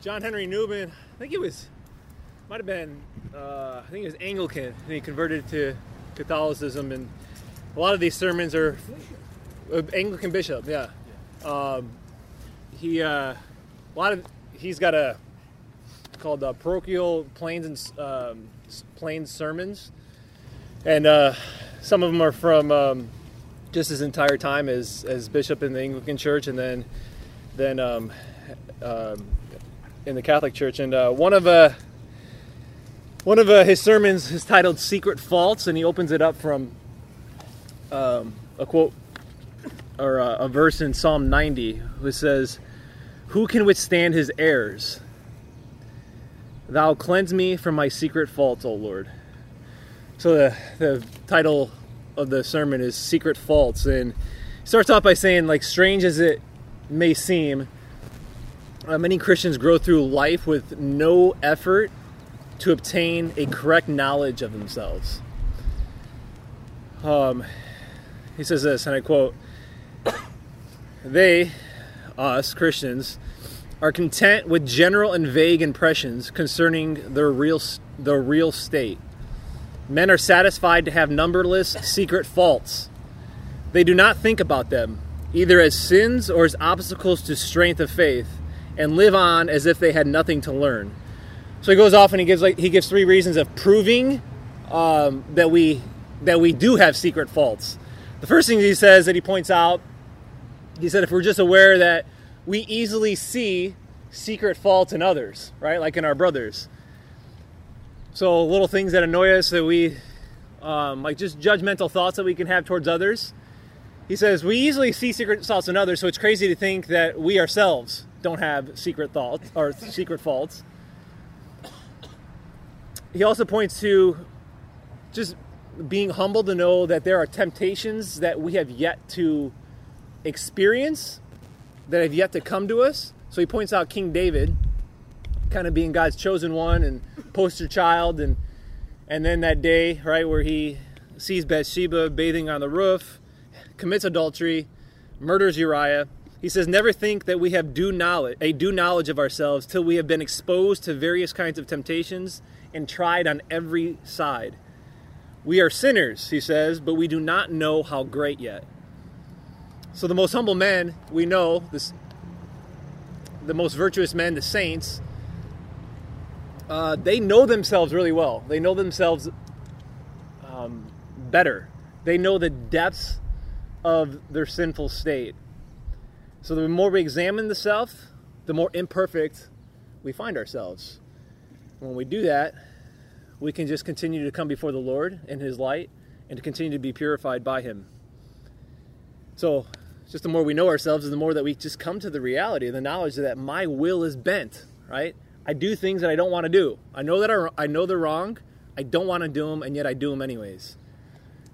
John Henry Newman, I think he was, might have been, uh, I think he was Anglican, and he converted to Catholicism. And a lot of these sermons are uh, Anglican bishop, yeah. Um, he, uh, a lot of, he's got a called uh, parochial plains and um, plains sermons, and uh, some of them are from um, just his entire time as as bishop in the Anglican Church, and then then um, um, in the Catholic Church. And uh, one of uh, one of uh, his sermons is titled "Secret Faults," and he opens it up from um, a quote or uh, a verse in Psalm 90, which says, "Who can withstand his errors?" Thou cleanse me from my secret faults, O Lord. So the, the title of the sermon is Secret Faults. And starts off by saying, like, strange as it may seem, uh, many Christians grow through life with no effort to obtain a correct knowledge of themselves. Um, he says this, and I quote, They, us, Christians, are content with general and vague impressions concerning their real, their real state. Men are satisfied to have numberless secret faults. They do not think about them, either as sins or as obstacles to strength of faith, and live on as if they had nothing to learn. So he goes off and he gives like he gives three reasons of proving um, that we that we do have secret faults. The first thing he says that he points out, he said if we're just aware that we easily see secret faults in others, right? Like in our brothers. So little things that annoy us that we, um, like just judgmental thoughts that we can have towards others. He says we easily see secret thoughts in others, so it's crazy to think that we ourselves don't have secret thoughts or secret faults. He also points to just being humble to know that there are temptations that we have yet to experience that have yet to come to us. So he points out King David, kind of being God's chosen one and poster child, and and then that day, right, where he sees Bathsheba bathing on the roof, commits adultery, murders Uriah. He says, "Never think that we have due knowledge, a due knowledge of ourselves, till we have been exposed to various kinds of temptations and tried on every side. We are sinners," he says, "but we do not know how great yet." So the most humble men we know, this, the most virtuous men, the saints, uh, they know themselves really well. They know themselves um, better. They know the depths of their sinful state. So the more we examine the self, the more imperfect we find ourselves. When we do that, we can just continue to come before the Lord in His light and to continue to be purified by Him. So just the more we know ourselves, and the more that we just come to the reality, the knowledge that my will is bent, right? I do things that I don't want to do. I know that I, I know they're wrong. I don't want to do them, and yet I do them anyways.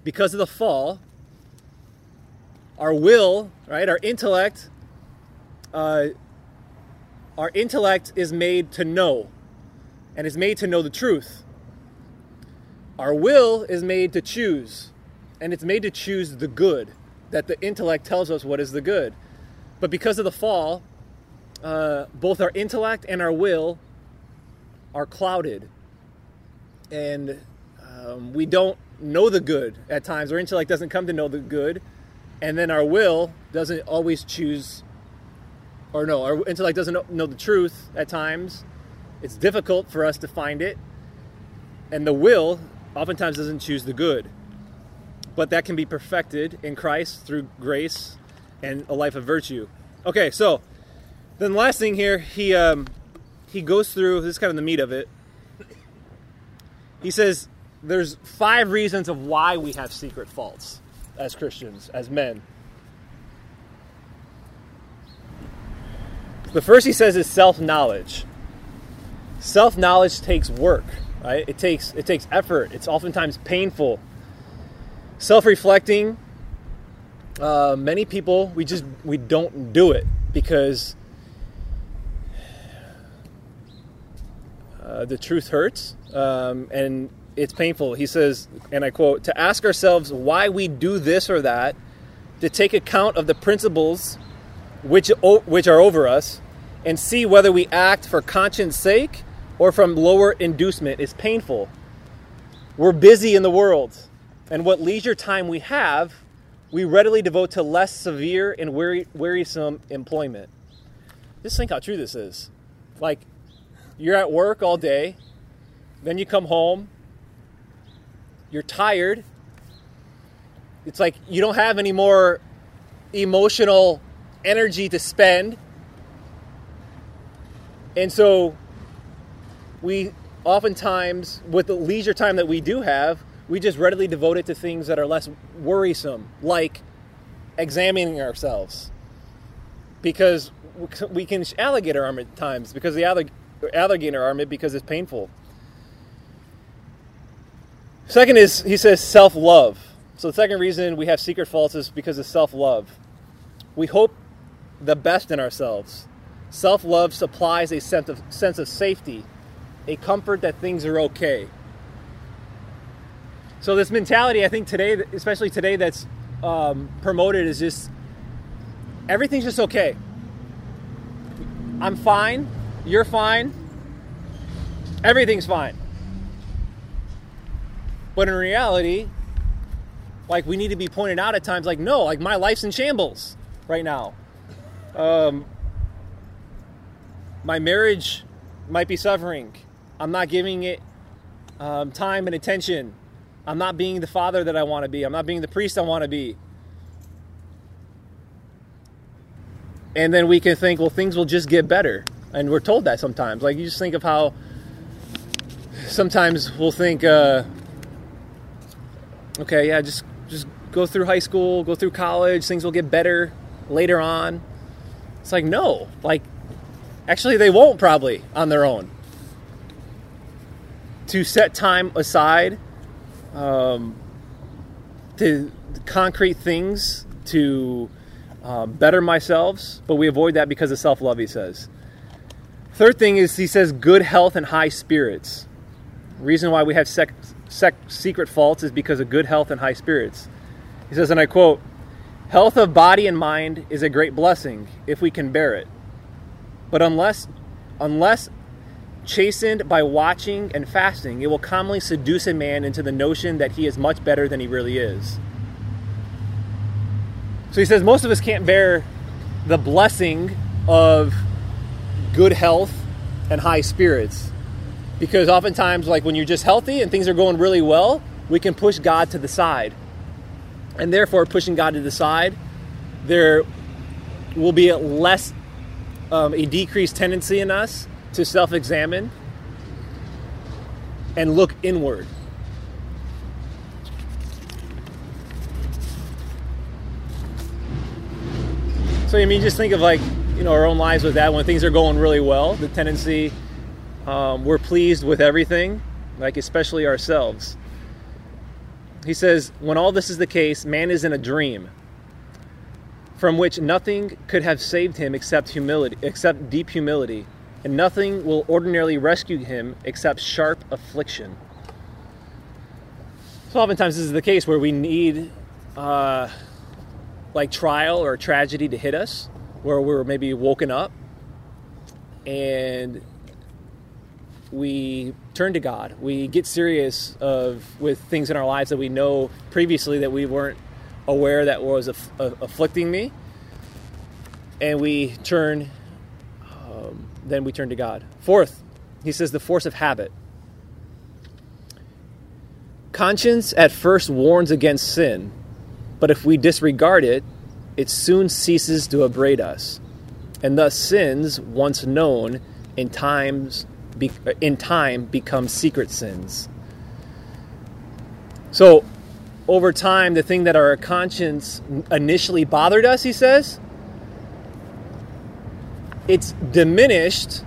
Because of the fall, our will, right, our intellect, uh, our intellect is made to know, and is made to know the truth. Our will is made to choose, and it's made to choose the good that the intellect tells us what is the good. But because of the fall, uh, both our intellect and our will are clouded. And um, we don't know the good at times. Our intellect doesn't come to know the good. And then our will doesn't always choose, or no, our intellect doesn't know the truth at times. It's difficult for us to find it. And the will oftentimes doesn't choose the good but that can be perfected in Christ through grace and a life of virtue. Okay, so then the last thing here, he um, he goes through this is kind of the meat of it. He says there's five reasons of why we have secret faults as Christians, as men. The first he says is self-knowledge. Self-knowledge takes work, right? It takes it takes effort. It's oftentimes painful self-reflecting uh, many people we just we don't do it because uh, the truth hurts um, and it's painful he says and i quote to ask ourselves why we do this or that to take account of the principles which which are over us and see whether we act for conscience sake or from lower inducement is painful. We're busy in the world, and what leisure time we have, we readily devote to less severe and weary, wearisome employment. Just think how true this is. Like, you're at work all day, then you come home, you're tired. It's like you don't have any more emotional energy to spend. And so we oftentimes, with the leisure time that we do have, we just readily devote it to things that are less worrisome, like examining ourselves. Because we can alligator arm at times, because the alligator arm it because it's painful. Second is, he says, self love. So the second reason we have secret faults is because of self love. We hope the best in ourselves. Self love supplies a sense of, sense of safety, a comfort that things are okay. So, this mentality, I think today, especially today, that's um, promoted is just everything's just okay. I'm fine, you're fine, everything's fine. But in reality, like we need to be pointed out at times, like, no, like my life's in shambles right now. Um, my marriage might be suffering. I'm not giving it um, time and attention. I'm not being the father that I want to be. I'm not being the priest I want to be. And then we can think, well, things will just get better. And we're told that sometimes. Like, you just think of how sometimes we'll think, uh, okay, yeah, just just go through high school, go through college, things will get better later on. It's like no, like actually they won't probably on their own. To set time aside um, to concrete things to um, better myself, but we avoid that because of self love, he says. Third thing is he says good health and high spirits. Reason why we have sec- sec- secret faults is because of good health and high spirits. He says, and I quote, Health of body and mind is a great blessing if we can bear it. But unless, unless chastened by watching and fasting, it will commonly seduce a man into the notion that he is much better than he really is. So he says most of us can't bear the blessing of good health and high spirits because oftentimes like when you're just healthy and things are going really well we can push god to the side and therefore pushing god to the side there will be less um, a decreased tendency in us to self-examine and look inward. So i mean just think of like you know our own lives with that. When things are going really well the tendency um, we're pleased with everything, like especially ourselves. He says, when all this is the case, man is in a dream from which nothing could have saved him except humility, except deep humility, and nothing will ordinarily rescue him except sharp affliction. So oftentimes this is the case where we need uh, like trial or tragedy to hit us, where we're maybe woken up and we turn to God. We get serious of with things in our lives that we know previously that we weren't aware that was aff- afflicting me, and we turn. Um, then we turn to God. Fourth, he says the force of habit. Conscience at first warns against sin, but if we disregard it, it soon ceases to abrade us, and thus sins once known in times be, in time become secret sins. So, over time, the thing that our conscience initially bothered us, he says, it's diminished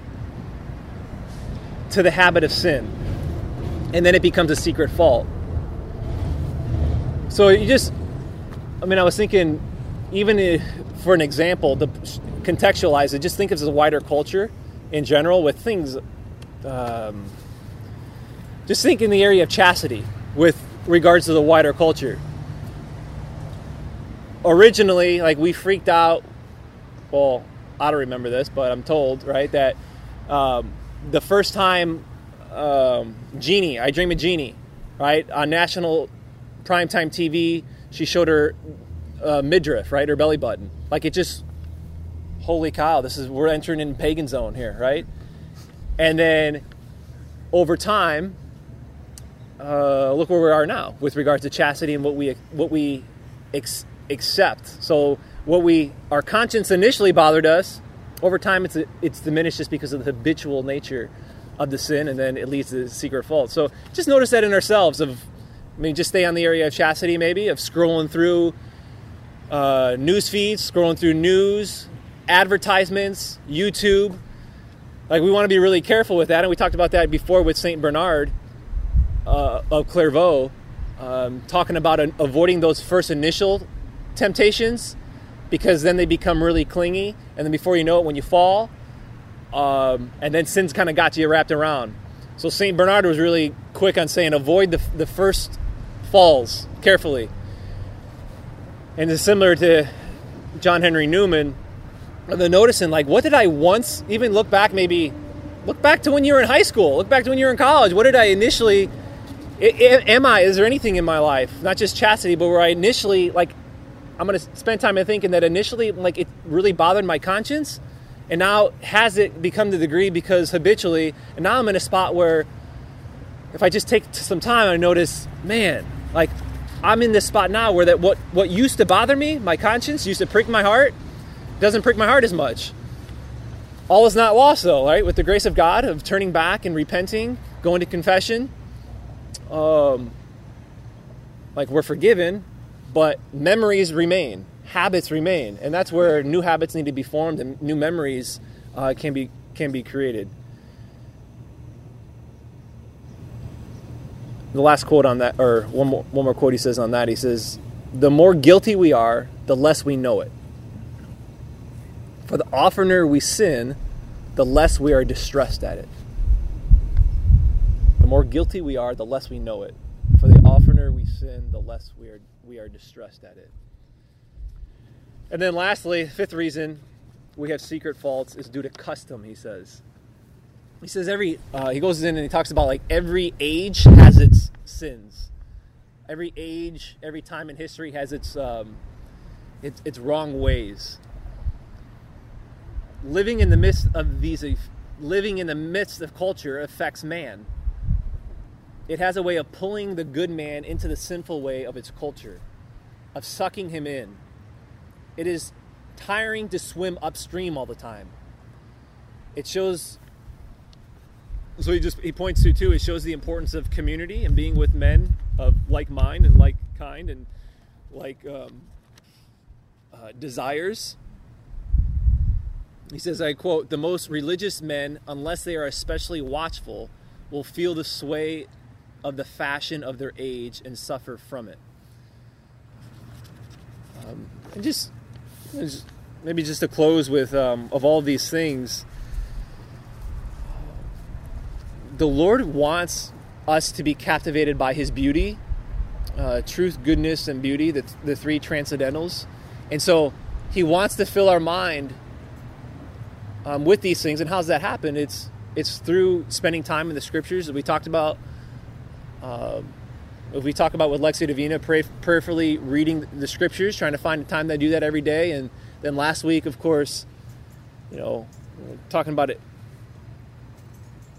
to the habit of sin. And then it becomes a secret fault. So you just, I mean, I was thinking, even if, for an example, to contextualize it, just think of a wider culture in general with things um, just think in the area of chastity with regards to the wider culture. Originally, like we freaked out. Well, I don't remember this, but I'm told right that um, the first time um, Jeannie, I Dream of Jeannie, right on national primetime TV, she showed her uh, midriff, right, her belly button. Like it just, holy cow, this is we're entering in pagan zone here, right? And then over time, uh, look where we are now with regards to chastity and what we what we ex- accept. So what we our conscience initially bothered us. Over time, it's it's diminished just because of the habitual nature of the sin, and then it leads to secret fault. So just notice that in ourselves. Of I mean, just stay on the area of chastity, maybe of scrolling through uh, news feeds, scrolling through news, advertisements, YouTube. Like we want to be really careful with that, and we talked about that before with Saint Bernard uh, of Clairvaux, um, talking about an, avoiding those first initial temptations because then they become really clingy, and then before you know it, when you fall, um, and then sin's kind of got you wrapped around. So Saint Bernard was really quick on saying avoid the, the first falls carefully. And it's similar to John Henry Newman, the noticing like what did I once even look back maybe look back to when you were in high school, look back to when you were in college. What did I initially am I is there anything in my life, not just chastity, but where I initially like I'm to spend time thinking that initially like it really bothered my conscience and now has it become the degree because habitually and now I'm in a spot where if I just take some time I notice, man, like I'm in this spot now where that what what used to bother me, my conscience used to prick my heart, doesn't prick my heart as much. All is not lost though, right? With the grace of God of turning back and repenting, going to confession, um, like we're forgiven, but memories remain, habits remain, and that's where new habits need to be formed and new memories uh, can be can be created. The last quote on that, or one more one more quote he says on that, he says, "The more guilty we are, the less we know it. For the oftener we sin, the less we are distressed at it." The more guilty we are, the less we know it. For the oftener we sin, the less we are, we are distressed at it. And then lastly, fifth reason we have secret faults is due to custom, he says. He says every, uh, he goes in and he talks about like every age has its sins. Every age, every time in history has its, um, its, its wrong ways. Living in the midst of these, living in the midst of culture affects man it has a way of pulling the good man into the sinful way of its culture, of sucking him in. It is tiring to swim upstream all the time. It shows so he just he points to too it shows the importance of community and being with men of like mind and like kind and like um, uh, desires he says i quote the most religious men unless they are especially watchful will feel the sway of the fashion of their age and suffer from it. Um, and just, just, maybe just to close with um, of all these things, the Lord wants us to be captivated by His beauty, uh, truth, goodness, and beauty, the, the three transcendentals. And so He wants to fill our mind um, with these things. And how does that happen? It's it's through spending time in the scriptures, that we talked about um, if we talk about with Lectio Divina, pray, prayerfully reading the scriptures, trying to find a time to do that every day. And then last week, of course, you know, talking about it,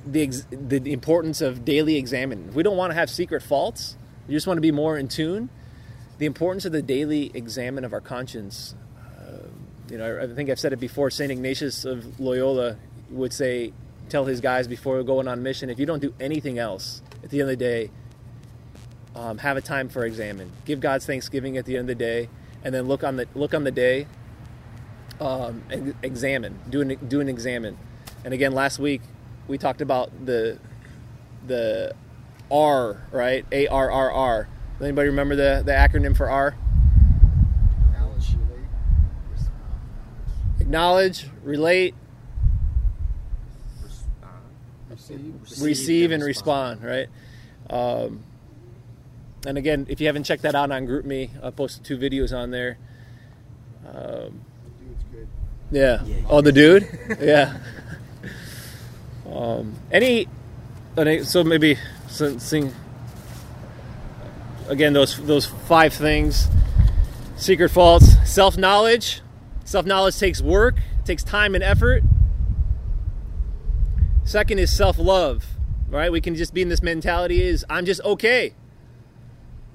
the, the importance of daily examining. we don't want to have secret faults, we just want to be more in tune. The importance of the daily examine of our conscience. Uh, you know, I think I've said it before. Saint Ignatius of Loyola would say, tell his guys before going on mission, if you don't do anything else, at the end of the day, um, have a time for examine. Give God's thanksgiving at the end of the day, and then look on the look on the day. Um, and examine, do an do an examine, and again last week we talked about the the R right A R R R. Does anybody remember the the acronym for R? Acknowledge, relate, Acknowledge, receive, receive and respond, respond right? Um, and again, if you haven't checked that out on GroupMe, I posted two videos on there. Um, Yeah. Yeah, Oh, the dude. yeah. Um, any, any- so maybe so- sing again those those five things. Secret faults: self knowledge. Self knowledge takes work, takes time and effort. Second is self love. Right? We can just be in this mentality: is I'm just okay.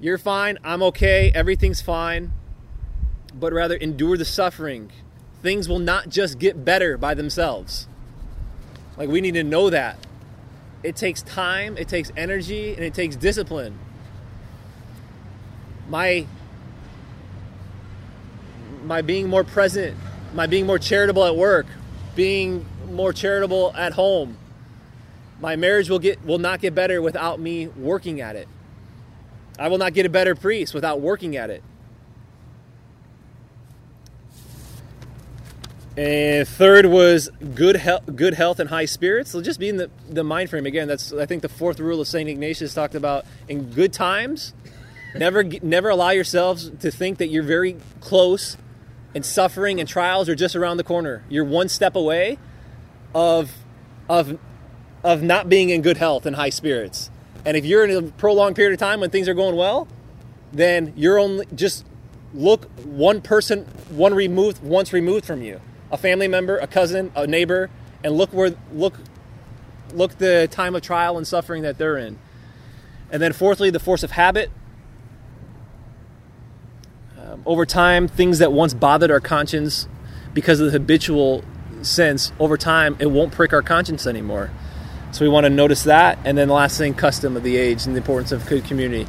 You're fine. I'm okay. Everything's fine. But rather endure the suffering. Things will not just get better by themselves. Like we need to know that. It takes time, it takes energy, and it takes discipline. My my being more present, my being more charitable at work, being more charitable at home. My marriage will get will not get better without me working at it. I will not get a better priest without working at it. And third was good health, good health and high spirits. So just be in the, the mind frame again. That's I think the fourth rule of Saint Ignatius talked about in good times. Never never allow yourselves to think that you're very close, and suffering and trials are just around the corner. You're one step away of of of not being in good health and high spirits. And if you're in a prolonged period of time when things are going well, then you're only just look one person one removed once removed from you. A family member a cousin a neighbor and look where look look the time of trial and suffering that they're in. And then fourthly the force of habit. Um, over time things that once bothered our conscience because of the habitual sense over time it won't prick our conscience anymore so we want to notice that and then the last thing custom of the age and the importance of good community